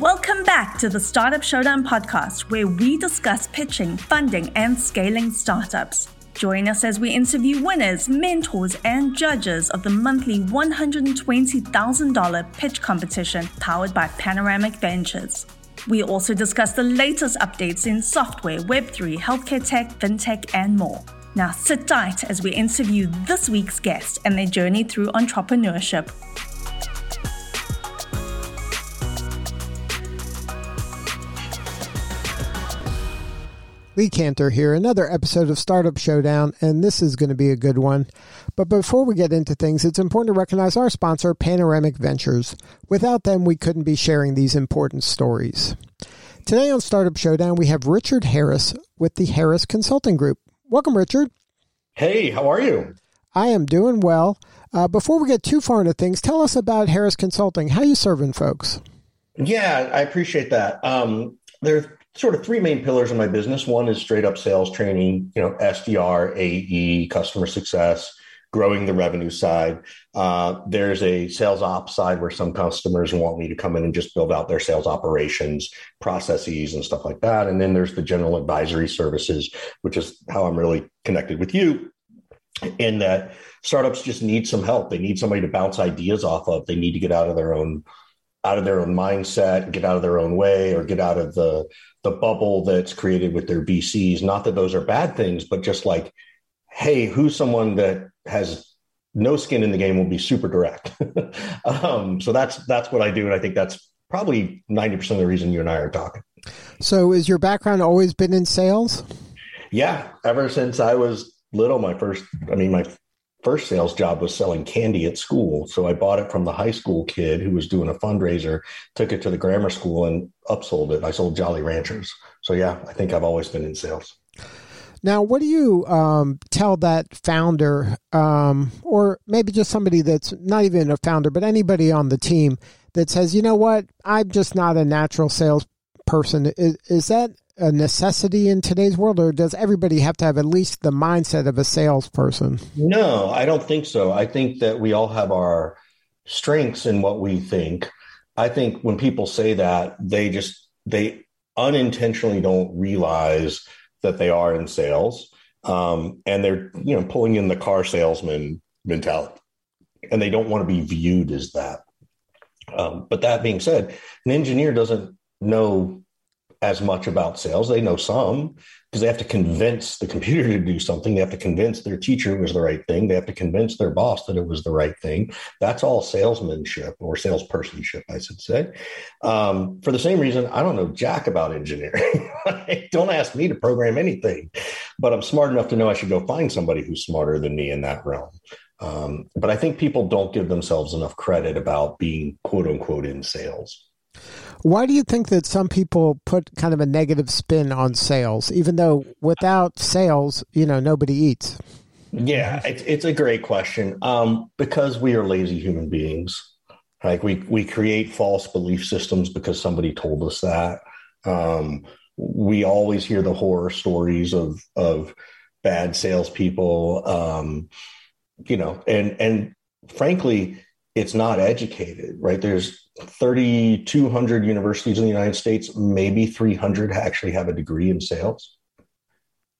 Welcome back to the Startup Showdown podcast, where we discuss pitching, funding, and scaling startups. Join us as we interview winners, mentors, and judges of the monthly $120,000 pitch competition powered by Panoramic Ventures. We also discuss the latest updates in software, Web3, healthcare tech, fintech, and more. Now sit tight as we interview this week's guest and their journey through entrepreneurship. Lee Kantor here, another episode of Startup Showdown, and this is going to be a good one. But before we get into things, it's important to recognize our sponsor, Panoramic Ventures. Without them, we couldn't be sharing these important stories. Today on Startup Showdown, we have Richard Harris with the Harris Consulting Group. Welcome, Richard. Hey, how are you? I am doing well. Uh, before we get too far into things, tell us about Harris Consulting. How you serving folks? Yeah, I appreciate that. Um, there sort of three main pillars of my business. One is straight up sales training, you know, SDR, AE, customer success, growing the revenue side. Uh, there's a sales ops side where some customers want me to come in and just build out their sales operations, processes, and stuff like that. And then there's the general advisory services, which is how I'm really connected with you. In that startups just need some help. They need somebody to bounce ideas off of. They need to get out of their own out of their own mindset, get out of their own way, or get out of the the bubble that's created with their VCs. Not that those are bad things, but just like, hey, who's someone that has no skin in the game will be super direct. um, so that's that's what I do, and I think that's probably ninety percent of the reason you and I are talking. So, is your background always been in sales? Yeah, ever since I was little, my first, I mean, my first sales job was selling candy at school. So I bought it from the high school kid who was doing a fundraiser, took it to the grammar school and upsold it. I sold Jolly Ranchers. So yeah, I think I've always been in sales. Now, what do you um, tell that founder, um, or maybe just somebody that's not even a founder, but anybody on the team that says, you know what, I'm just not a natural salesperson? Is, is that a necessity in today's world, or does everybody have to have at least the mindset of a salesperson? No, I don't think so. I think that we all have our strengths in what we think. I think when people say that, they just they unintentionally don't realize that they are in sales, um, and they're you know pulling in the car salesman mentality, and they don't want to be viewed as that. Um, but that being said, an engineer doesn't know as much about sales. They know some because they have to convince the computer to do something. They have to convince their teacher it was the right thing. They have to convince their boss that it was the right thing. That's all salesmanship or salespersonship, I should say. Um, for the same reason, I don't know jack about engineering. don't ask me to program anything, but I'm smart enough to know I should go find somebody who's smarter than me in that realm. Um, but I think people don't give themselves enough credit about being quote unquote in sales. Why do you think that some people put kind of a negative spin on sales, even though without sales, you know, nobody eats? Yeah, it's, it's a great question. Um, because we are lazy human beings. Like we we create false belief systems because somebody told us that. Um, we always hear the horror stories of of bad salespeople. Um, you know, and and frankly, it's not educated, right? There's 3,200 universities in the United States, maybe 300 actually have a degree in sales.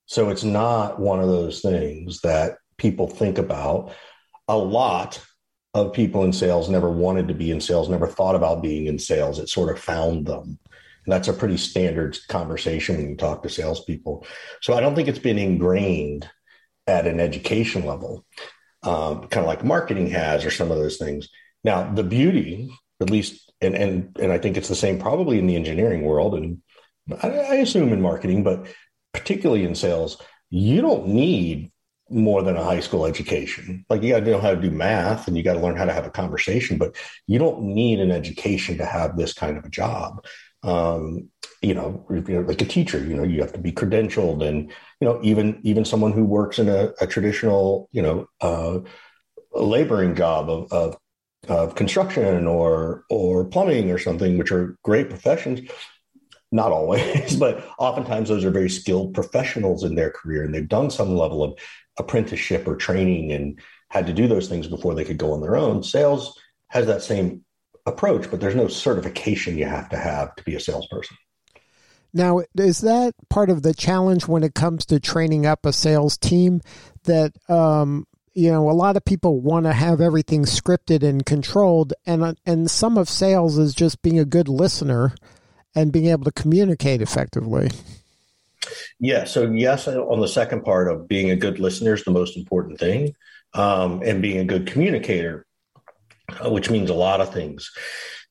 So it's not one of those things that people think about. A lot of people in sales never wanted to be in sales, never thought about being in sales. It sort of found them. And that's a pretty standard conversation when you talk to salespeople. So I don't think it's been ingrained at an education level, um, kind of like marketing has or some of those things. Now, the beauty at least, and and and I think it's the same probably in the engineering world, and I, I assume in marketing, but particularly in sales, you don't need more than a high school education. Like you got to know how to do math and you got to learn how to have a conversation, but you don't need an education to have this kind of a job. Um, you know, like a teacher, you know, you have to be credentialed and, you know, even, even someone who works in a, a traditional, you know, uh, laboring job of, of of construction or or plumbing or something, which are great professions. Not always, but oftentimes those are very skilled professionals in their career, and they've done some level of apprenticeship or training and had to do those things before they could go on their own. Sales has that same approach, but there's no certification you have to have to be a salesperson. Now, is that part of the challenge when it comes to training up a sales team that um, you know a lot of people want to have everything scripted and controlled, and and some of sales is just being a good listener and being able to communicate effectively. Yeah. So yes, on the second part of being a good listener is the most important thing, um, and being a good communicator, which means a lot of things.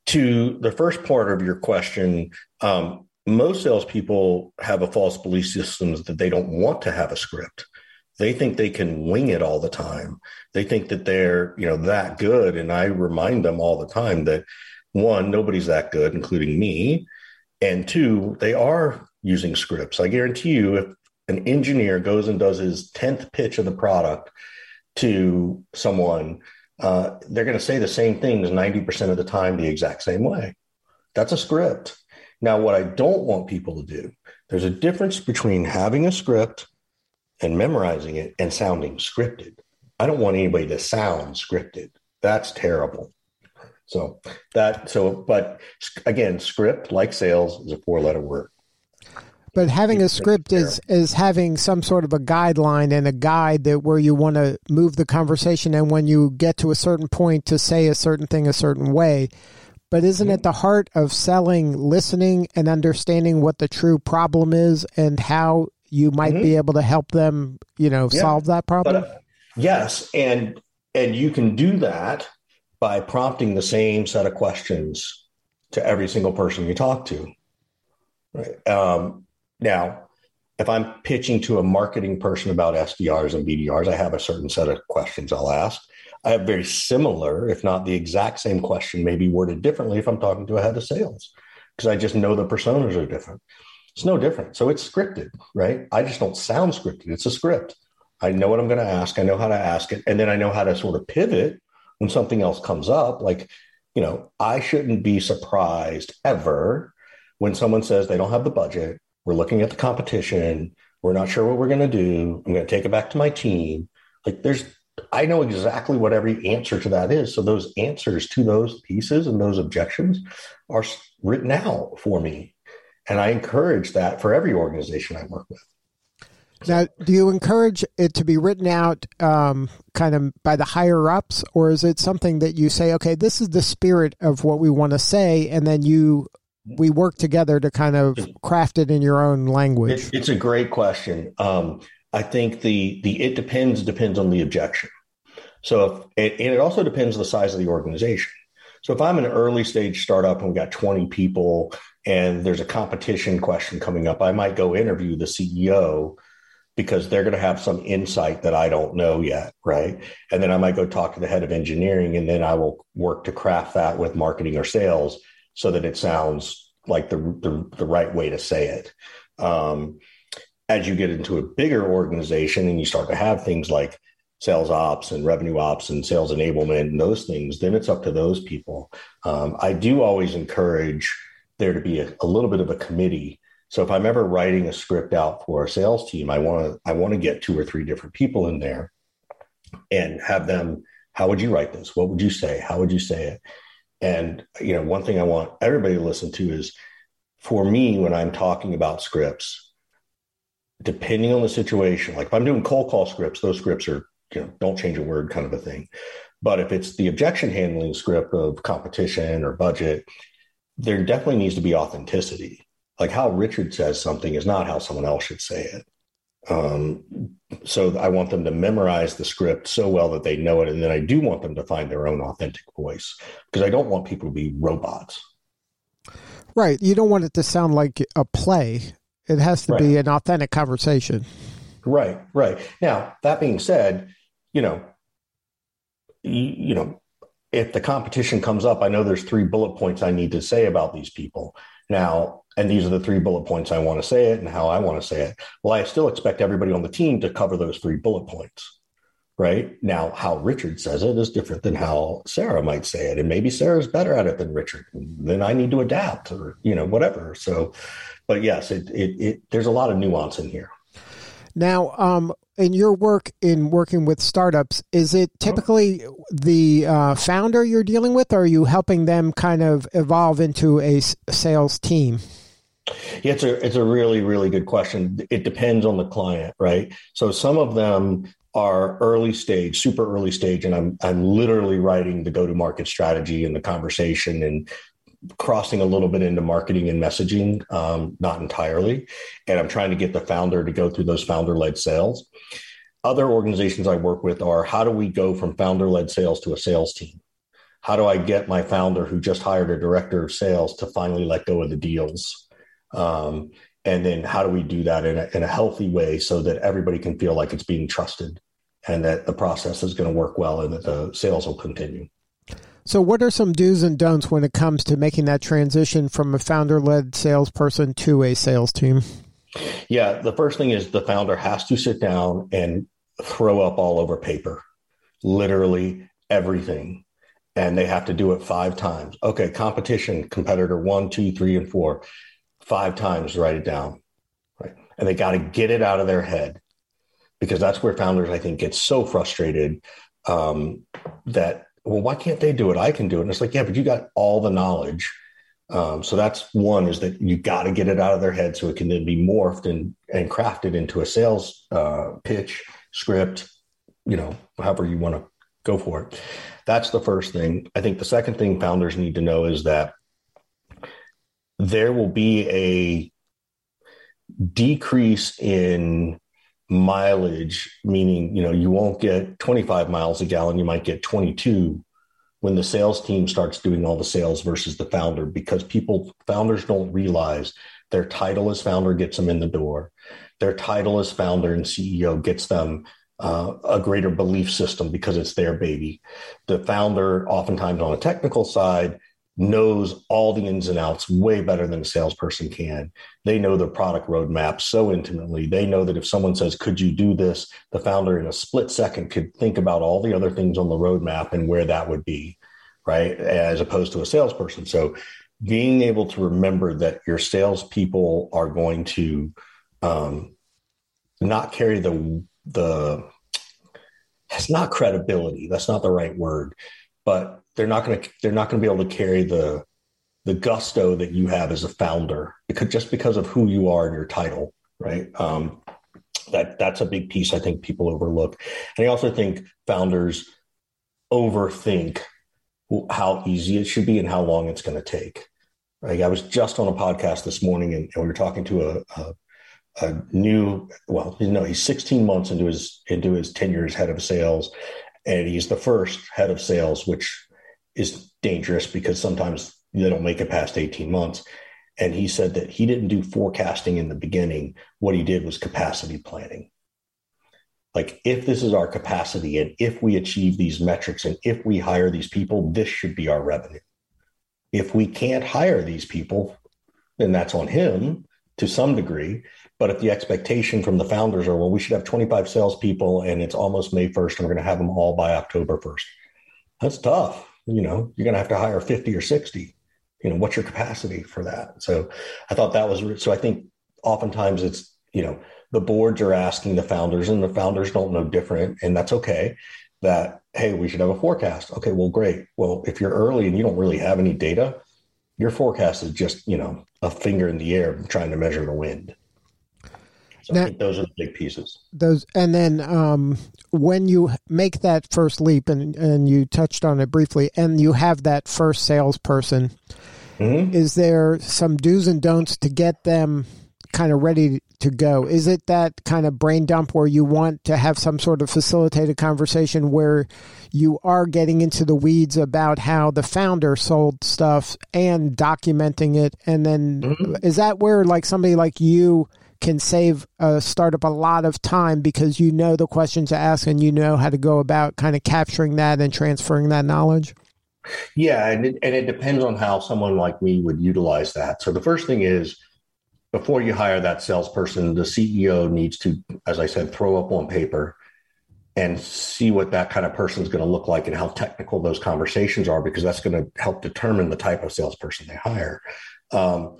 To the first part of your question, um, most salespeople have a false belief system that they don't want to have a script. They think they can wing it all the time. They think that they're, you know, that good. And I remind them all the time that one, nobody's that good, including me. And two, they are using scripts. I guarantee you, if an engineer goes and does his 10th pitch of the product to someone, uh, they're going to say the same things 90% of the time the exact same way. That's a script. Now, what I don't want people to do, there's a difference between having a script and memorizing it and sounding scripted. I don't want anybody to sound scripted. That's terrible. So that so but again, script like sales is a four letter word. But having a script is is having some sort of a guideline and a guide that where you want to move the conversation and when you get to a certain point to say a certain thing a certain way. But isn't it the heart of selling, listening, and understanding what the true problem is and how you might mm-hmm. be able to help them, you know, yeah. solve that problem? But, uh, yes, and and you can do that by prompting the same set of questions to every single person you talk to. Right. Um, now, if I'm pitching to a marketing person about SDRs and BDRs, I have a certain set of questions I'll ask. I have very similar, if not the exact same question, maybe worded differently if I'm talking to a head of sales, because I just know the personas are different. It's no different. So it's scripted, right? I just don't sound scripted. It's a script. I know what I'm going to ask. I know how to ask it. And then I know how to sort of pivot when something else comes up. Like, you know, I shouldn't be surprised ever when someone says they don't have the budget. We're looking at the competition. We're not sure what we're going to do. I'm going to take it back to my team. Like, there's I know exactly what every answer to that is. So those answers to those pieces and those objections are written out for me. And I encourage that for every organization I work with. Now, do you encourage it to be written out um, kind of by the higher ups, or is it something that you say, okay, this is the spirit of what we want to say, and then you we work together to kind of craft it in your own language? It's, it's a great question. Um, I think the the it depends depends on the objection. So if, and it also depends on the size of the organization. So if I'm an early stage startup and we got 20 people and there's a competition question coming up, I might go interview the CEO because they're going to have some insight that I don't know yet, right? And then I might go talk to the head of engineering and then I will work to craft that with marketing or sales so that it sounds like the the, the right way to say it. Um, as you get into a bigger organization and you start to have things like sales ops and revenue ops and sales enablement and those things, then it's up to those people. Um, I do always encourage there to be a, a, little bit of a committee. So if I'm ever writing a script out for a sales team, I want to I want to get two or three different people in there and have them. How would you write this? What would you say? How would you say it? And you know, one thing I want everybody to listen to is, for me, when I'm talking about scripts, depending on the situation, like if I'm doing cold call scripts, those scripts are, you know, don't change a word kind of a thing. But if it's the objection handling script of competition or budget, there definitely needs to be authenticity. Like how Richard says something is not how someone else should say it. Um, so I want them to memorize the script so well that they know it. And then I do want them to find their own authentic voice because I don't want people to be robots. Right. You don't want it to sound like a play it has to right. be an authentic conversation. Right, right. Now, that being said, you know, you, you know, if the competition comes up, I know there's three bullet points I need to say about these people. Now, and these are the three bullet points I want to say it and how I want to say it. Well, I still expect everybody on the team to cover those three bullet points. Right now, how Richard says it is different than how Sarah might say it. And maybe Sarah's better at it than Richard. Then I need to adapt or, you know, whatever. So but yes, it, it, it there's a lot of nuance in here. Now, um, in your work in working with startups, is it typically the uh, founder you're dealing with, or are you helping them kind of evolve into a sales team? Yeah, it's a it's a really really good question. It depends on the client, right? So some of them are early stage, super early stage, and I'm I'm literally writing the go to market strategy and the conversation and crossing a little bit into marketing and messaging, um, not entirely. And I'm trying to get the founder to go through those founder led sales. Other organizations I work with are how do we go from founder led sales to a sales team? How do I get my founder who just hired a director of sales to finally let go of the deals? Um, and then how do we do that in a, in a healthy way so that everybody can feel like it's being trusted and that the process is going to work well and that the sales will continue? So, what are some do's and don'ts when it comes to making that transition from a founder led salesperson to a sales team? Yeah, the first thing is the founder has to sit down and throw up all over paper, literally everything. And they have to do it five times. Okay, competition, competitor one, two, three, and four, five times, write it down. Right. And they got to get it out of their head because that's where founders, I think, get so frustrated um, that well, why can't they do it? I can do it. And it's like, yeah, but you got all the knowledge. Um, so that's one is that you got to get it out of their head so it can then be morphed and, and crafted into a sales uh, pitch, script, you know, however you want to go for it. That's the first thing. I think the second thing founders need to know is that there will be a decrease in mileage, meaning, you know, you won't get 25 miles a gallon, you might get 22 when the sales team starts doing all the sales versus the founder because people founders don't realize their title as founder gets them in the door. Their title as founder and CEO gets them uh, a greater belief system because it's their baby. The founder, oftentimes on a technical side, knows all the ins and outs way better than a salesperson can. They know the product roadmap so intimately. They know that if someone says, Could you do this? the founder in a split second could think about all the other things on the roadmap and where that would be, right? As opposed to a salesperson. So being able to remember that your salespeople are going to um, not carry the, the, it's not credibility. That's not the right word, but they're not going to they're not going to be able to carry the the gusto that you have as a founder because just because of who you are and your title, right? Um, that that's a big piece I think people overlook, and I also think founders overthink how easy it should be and how long it's going to take. Like I was just on a podcast this morning, and, and we were talking to a, a, a new well, you know, he's 16 months into his into his tenure as head of sales, and he's the first head of sales, which is dangerous because sometimes they don't make it past 18 months. And he said that he didn't do forecasting in the beginning. What he did was capacity planning. Like, if this is our capacity and if we achieve these metrics and if we hire these people, this should be our revenue. If we can't hire these people, then that's on him to some degree. But if the expectation from the founders are, well, we should have 25 salespeople and it's almost May 1st and we're going to have them all by October 1st, that's tough you know, you're going to have to hire 50 or 60. You know, what's your capacity for that? So I thought that was, so I think oftentimes it's, you know, the boards are asking the founders and the founders don't know different. And that's okay that, hey, we should have a forecast. Okay, well, great. Well, if you're early and you don't really have any data, your forecast is just, you know, a finger in the air trying to measure the wind. So I think those are the big pieces. Those, and then um, when you make that first leap, and and you touched on it briefly, and you have that first salesperson, mm-hmm. is there some do's and don'ts to get them kind of ready to go? Is it that kind of brain dump where you want to have some sort of facilitated conversation where you are getting into the weeds about how the founder sold stuff and documenting it? And then mm-hmm. is that where like somebody like you can save a startup a lot of time because you know the questions to ask and you know how to go about kind of capturing that and transferring that knowledge? Yeah, and it, and it depends on how someone like me would utilize that. So the first thing is before you hire that salesperson, the CEO needs to, as I said, throw up on paper and see what that kind of person is going to look like and how technical those conversations are, because that's going to help determine the type of salesperson they hire. Um,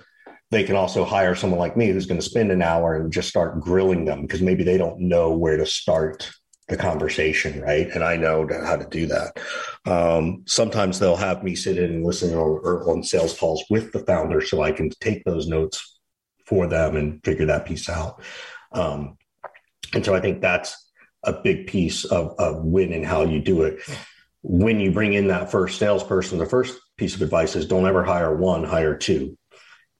they can also hire someone like me who's going to spend an hour and just start grilling them because maybe they don't know where to start the conversation, right? And I know how to do that. Um, sometimes they'll have me sit in and listen or, or on sales calls with the founder so I can take those notes for them and figure that piece out. Um, and so I think that's a big piece of, of when and how you do it. When you bring in that first salesperson, the first piece of advice is don't ever hire one, hire two.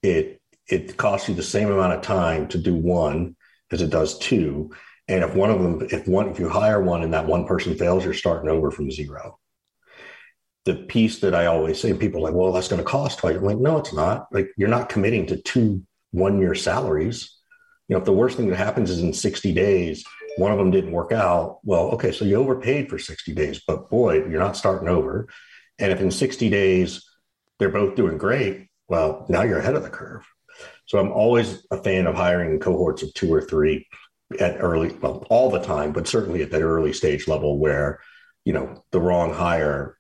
It it costs you the same amount of time to do one as it does two. And if one of them, if one, if you hire one and that one person fails, you're starting over from zero. The piece that I always say, people are like, well, that's going to cost twice. I'm like, no, it's not. Like you're not committing to two one year salaries. You know, if the worst thing that happens is in 60 days, one of them didn't work out. Well, okay, so you overpaid for 60 days, but boy, you're not starting over. And if in 60 days they're both doing great, well, now you're ahead of the curve. So I'm always a fan of hiring cohorts of two or three at early, well, all the time, but certainly at that early stage level where, you know, the wrong hire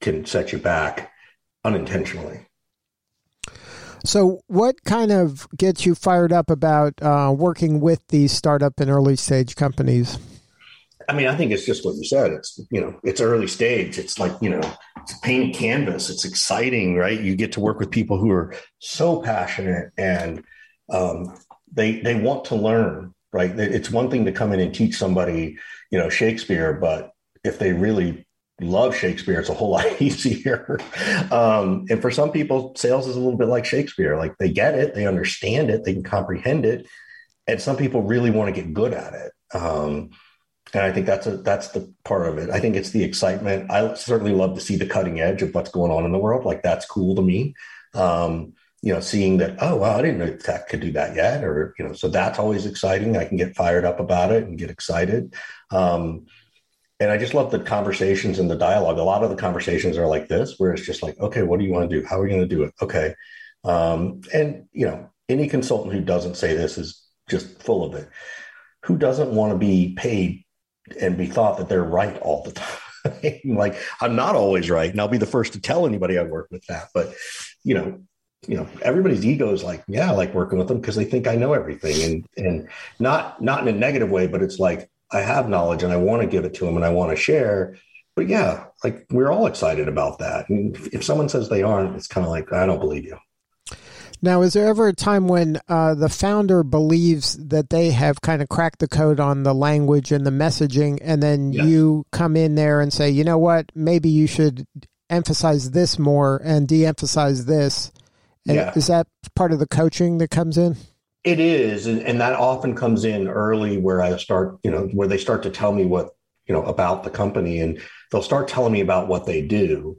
can set you back unintentionally. So, what kind of gets you fired up about uh, working with these startup and early stage companies? I mean, I think it's just what you said. It's you know, it's early stage. It's like you know, it's a painted canvas. It's exciting, right? You get to work with people who are so passionate and um, they they want to learn, right? It's one thing to come in and teach somebody, you know, Shakespeare, but if they really love Shakespeare, it's a whole lot easier. Um, and for some people, sales is a little bit like Shakespeare. Like they get it, they understand it, they can comprehend it, and some people really want to get good at it. Um, and I think that's a that's the part of it. I think it's the excitement. I certainly love to see the cutting edge of what's going on in the world. Like that's cool to me. Um, you know, seeing that, oh wow, I didn't know tech could do that yet, or you know, so that's always exciting. I can get fired up about it and get excited. Um, and I just love the conversations and the dialogue. A lot of the conversations are like this, where it's just like, okay, what do you want to do? How are we going to do it? Okay, um, and you know, any consultant who doesn't say this is just full of it. Who doesn't want to be paid and be thought that they're right all the time. like I'm not always right, and I'll be the first to tell anybody I work with that. But you know, you know, everybody's ego is like, yeah, I like working with them because they think I know everything, and and not not in a negative way, but it's like I have knowledge and I want to give it to them and I want to share. But yeah, like we're all excited about that. And if someone says they aren't, it's kind of like I don't believe you. Now, is there ever a time when uh, the founder believes that they have kind of cracked the code on the language and the messaging, and then yes. you come in there and say, you know what, maybe you should emphasize this more and de emphasize this? And yeah. Is that part of the coaching that comes in? It is. And, and that often comes in early where I start, you know, where they start to tell me what, you know, about the company and they'll start telling me about what they do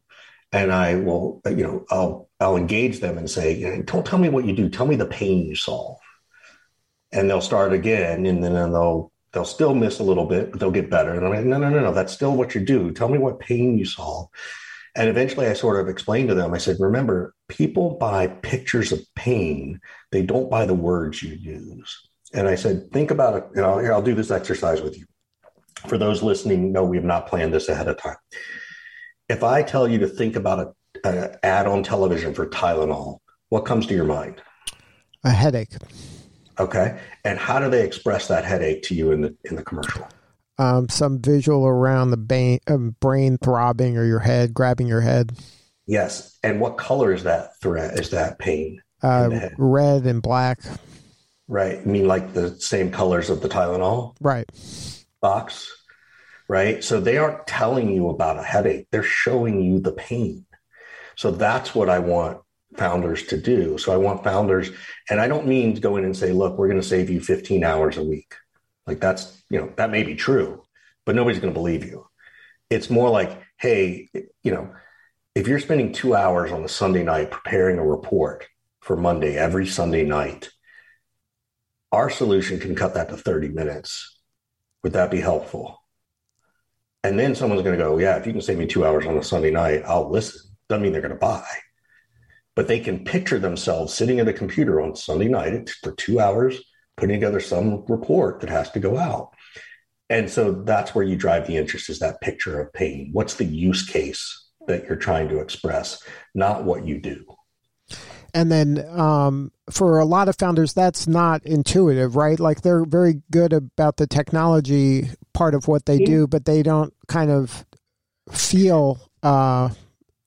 and I will, you know, I'll I'll engage them and say, don't tell me what you do. Tell me the pain you solve. And they'll start again, and then they'll they'll still miss a little bit, but they'll get better. And I'm like, no, no, no, no, that's still what you do. Tell me what pain you solve. And eventually, I sort of explained to them. I said, remember, people buy pictures of pain. They don't buy the words you use. And I said, think about it. You know, here, I'll do this exercise with you. For those listening, no, we have not planned this ahead of time if I tell you to think about an ad on television for Tylenol, what comes to your mind? A headache. Okay. And how do they express that headache to you in the in the commercial? Um, some visual around the brain, um, brain throbbing or your head grabbing your head. Yes. And what color is that threat? Is that pain? Uh, red and black. Right. I mean, like the same colors of the Tylenol. Right. Box right? So they aren't telling you about a headache, they're showing you the pain. So that's what I want founders to do. So I want founders, and I don't mean to go in and say, look, we're going to save you 15 hours a week. Like that's, you know, that may be true, but nobody's going to believe you. It's more like, hey, you know, if you're spending two hours on a Sunday night preparing a report for Monday every Sunday night, our solution can cut that to 30 minutes. Would that be helpful? And then someone's going to go, yeah, if you can save me two hours on a Sunday night, I'll listen. Doesn't mean they're going to buy. But they can picture themselves sitting at a computer on Sunday night for two hours, putting together some report that has to go out. And so that's where you drive the interest is that picture of pain. What's the use case that you're trying to express, not what you do? And then um, for a lot of founders, that's not intuitive, right? Like they're very good about the technology part of what they do, but they don't kind of feel uh,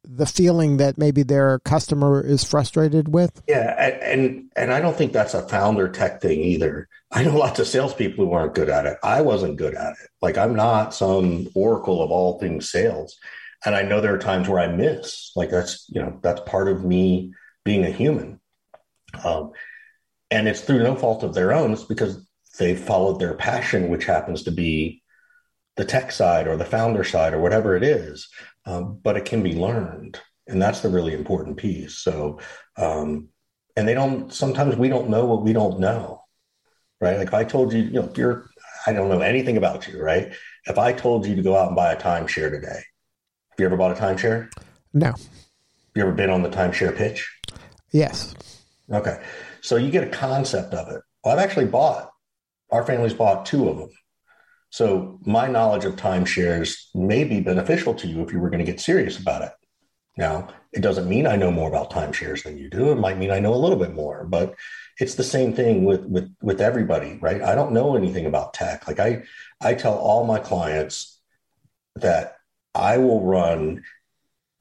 the feeling that maybe their customer is frustrated with. Yeah, and and I don't think that's a founder tech thing either. I know lots of salespeople who aren't good at it. I wasn't good at it. Like I'm not some oracle of all things sales, and I know there are times where I miss. Like that's you know that's part of me being a human, um, and it's through no fault of their own. It's because they followed their passion, which happens to be the tech side or the founder side or whatever it is. Um, but it can be learned. And that's the really important piece. So um, and they don't sometimes we don't know what we don't know right? Like if i told you you know if you're i don't know anything about you right? If i told you to go out and buy a timeshare today have you ever bought a timeshare? No. You ever been on the timeshare pitch yes okay so you get a concept of it well i've actually bought our family's bought two of them so my knowledge of timeshares may be beneficial to you if you were going to get serious about it. Now, it doesn't mean I know more about timeshares than you do. It might mean I know a little bit more, but it's the same thing with with with everybody, right? I don't know anything about tech. Like I I tell all my clients that I will run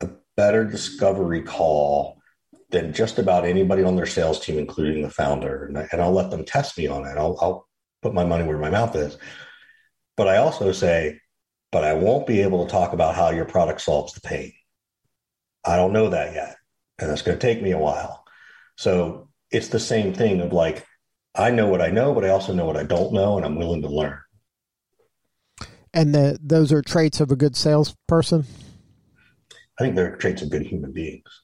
a better discovery call than just about anybody on their sales team, including the founder. And, I, and I'll let them test me on it. I'll, I'll put my money where my mouth is. But I also say, but I won't be able to talk about how your product solves the pain. I don't know that yet. And that's going to take me a while. So it's the same thing of like, I know what I know, but I also know what I don't know, and I'm willing to learn. And the, those are traits of a good salesperson? I think they're traits of good human beings.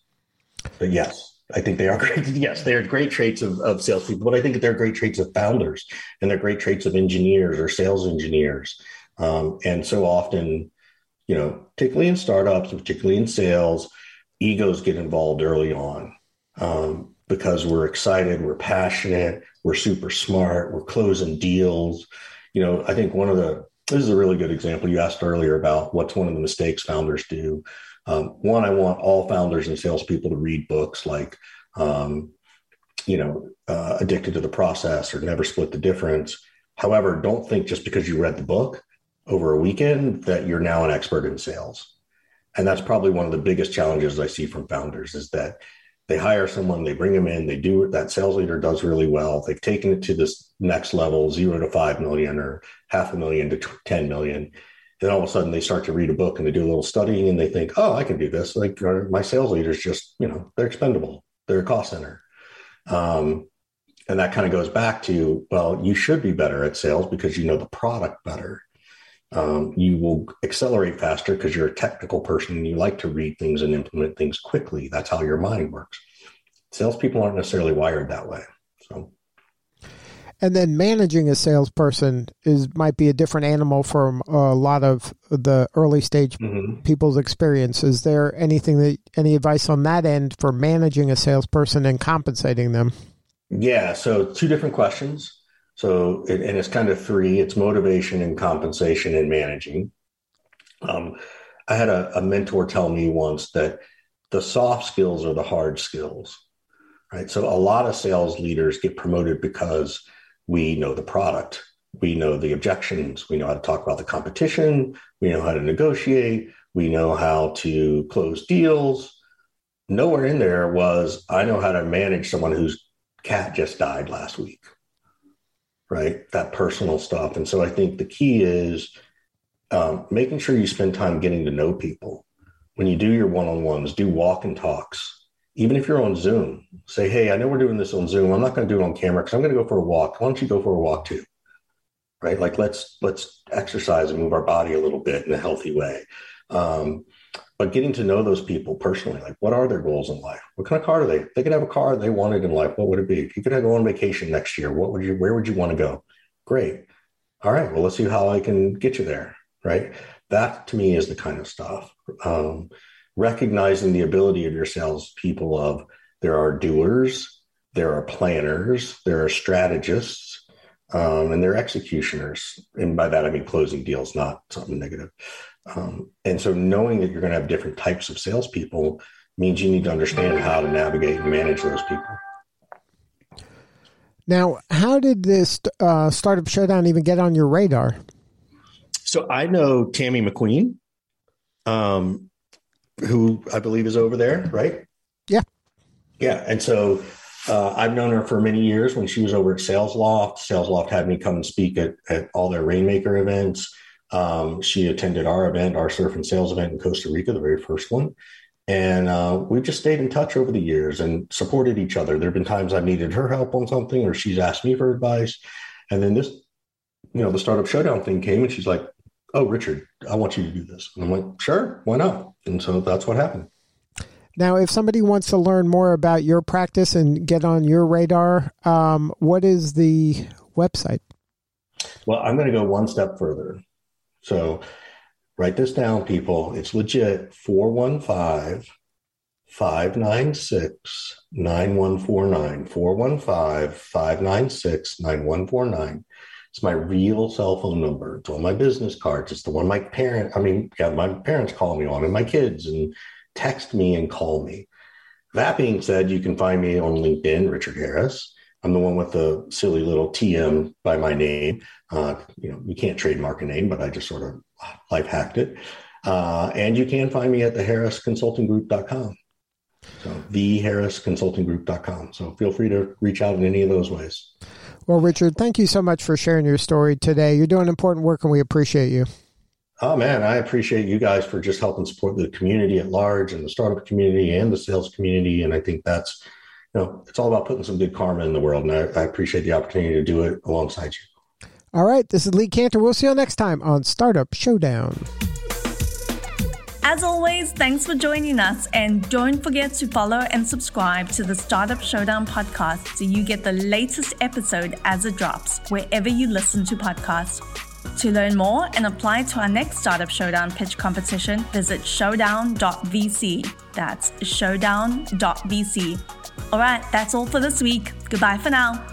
But yes, I think they are great. Yes, they are great traits of, of salespeople, but I think they're great traits of founders and they're great traits of engineers or sales engineers. Um, and so often, you know, particularly in startups, particularly in sales, egos get involved early on um, because we're excited, we're passionate, we're super smart, we're closing deals. You know, I think one of the this is a really good example. You asked earlier about what's one of the mistakes founders do. Um, one, I want all founders and salespeople to read books like, um, you know, uh, Addicted to the Process or Never Split the Difference. However, don't think just because you read the book over a weekend that you're now an expert in sales. And that's probably one of the biggest challenges I see from founders is that they hire someone, they bring them in, they do. That sales leader does really well. They've taken it to this next level, zero to five million or half a million to 10 million then all of a sudden they start to read a book and they do a little studying and they think, oh, I can do this. Like uh, my sales leaders just, you know, they're expendable. They're a cost center. Um, and that kind of goes back to, well, you should be better at sales because you know the product better. Um, you will accelerate faster because you're a technical person and you like to read things and implement things quickly. That's how your mind works. Salespeople aren't necessarily wired that way. So and then managing a salesperson is might be a different animal from a lot of the early stage mm-hmm. people's experience. Is there anything that any advice on that end for managing a salesperson and compensating them? Yeah, so two different questions. So it, and it's kind of three. It's motivation and compensation and managing. Um, I had a, a mentor tell me once that the soft skills are the hard skills, right? So a lot of sales leaders get promoted because we know the product. We know the objections. We know how to talk about the competition. We know how to negotiate. We know how to close deals. Nowhere in there was i know how to manage someone whose cat just died last week. Right? That personal stuff. And so i think the key is um, making sure you spend time getting to know people. When you do your one-on-ones do walk and talks even if you're on Zoom, say, hey, I know we're doing this on Zoom. I'm not going to do it on camera because I'm going to go for a walk. Why don't you go for a walk too? Right? Like let's let's exercise and move our body a little bit in a healthy way. Um, but getting to know those people personally, like what are their goals in life? What kind of car do they? They could have a car they wanted in life. What would it be? If you could go on vacation next year, what would you? Where would you want to go? Great. All right. Well, let's see how I can get you there. Right. That to me is the kind of stuff. Um, recognizing the ability of your salespeople of there are doers, there are planners, there are strategists, um, and they're executioners. And by that, I mean closing deals, not something negative. Um, and so knowing that you're going to have different types of salespeople means you need to understand how to navigate and manage those people. Now, how did this uh, startup showdown even get on your radar? So I know Tammy McQueen, um, who I believe is over there, right? Yeah. Yeah. And so uh, I've known her for many years when she was over at Salesloft. Sales Loft had me come and speak at, at all their Rainmaker events. Um, she attended our event, our surf and sales event in Costa Rica, the very first one. And uh, we've just stayed in touch over the years and supported each other. There have been times I've needed her help on something or she's asked me for advice. And then this, you know, the startup showdown thing came and she's like, Oh, Richard, I want you to do this. And I'm like, Sure, why not? And so that's what happened. Now, if somebody wants to learn more about your practice and get on your radar, um, what is the website? Well, I'm going to go one step further. So write this down, people. It's legit 415 596 9149. 415 596 9149. It's my real cell phone number. It's on my business cards. It's the one my parent, I mean, yeah, my parents call me on and my kids and text me and call me. That being said, you can find me on LinkedIn, Richard Harris. I'm the one with the silly little TM by my name. Uh, you know, you can't trademark a name, but I just sort of life hacked it. Uh, and you can find me at the harrisconsultinggroup.com. So theharrisconsultinggroup.com. So feel free to reach out in any of those ways. Well, Richard, thank you so much for sharing your story today. You're doing important work and we appreciate you. Oh man, I appreciate you guys for just helping support the community at large and the startup community and the sales community. And I think that's, you know, it's all about putting some good karma in the world. And I, I appreciate the opportunity to do it alongside you. All right. This is Lee Kantor. We'll see you next time on Startup Showdown. As always, thanks for joining us. And don't forget to follow and subscribe to the Startup Showdown podcast so you get the latest episode as it drops, wherever you listen to podcasts. To learn more and apply to our next Startup Showdown pitch competition, visit showdown.vc. That's showdown.vc. All right, that's all for this week. Goodbye for now.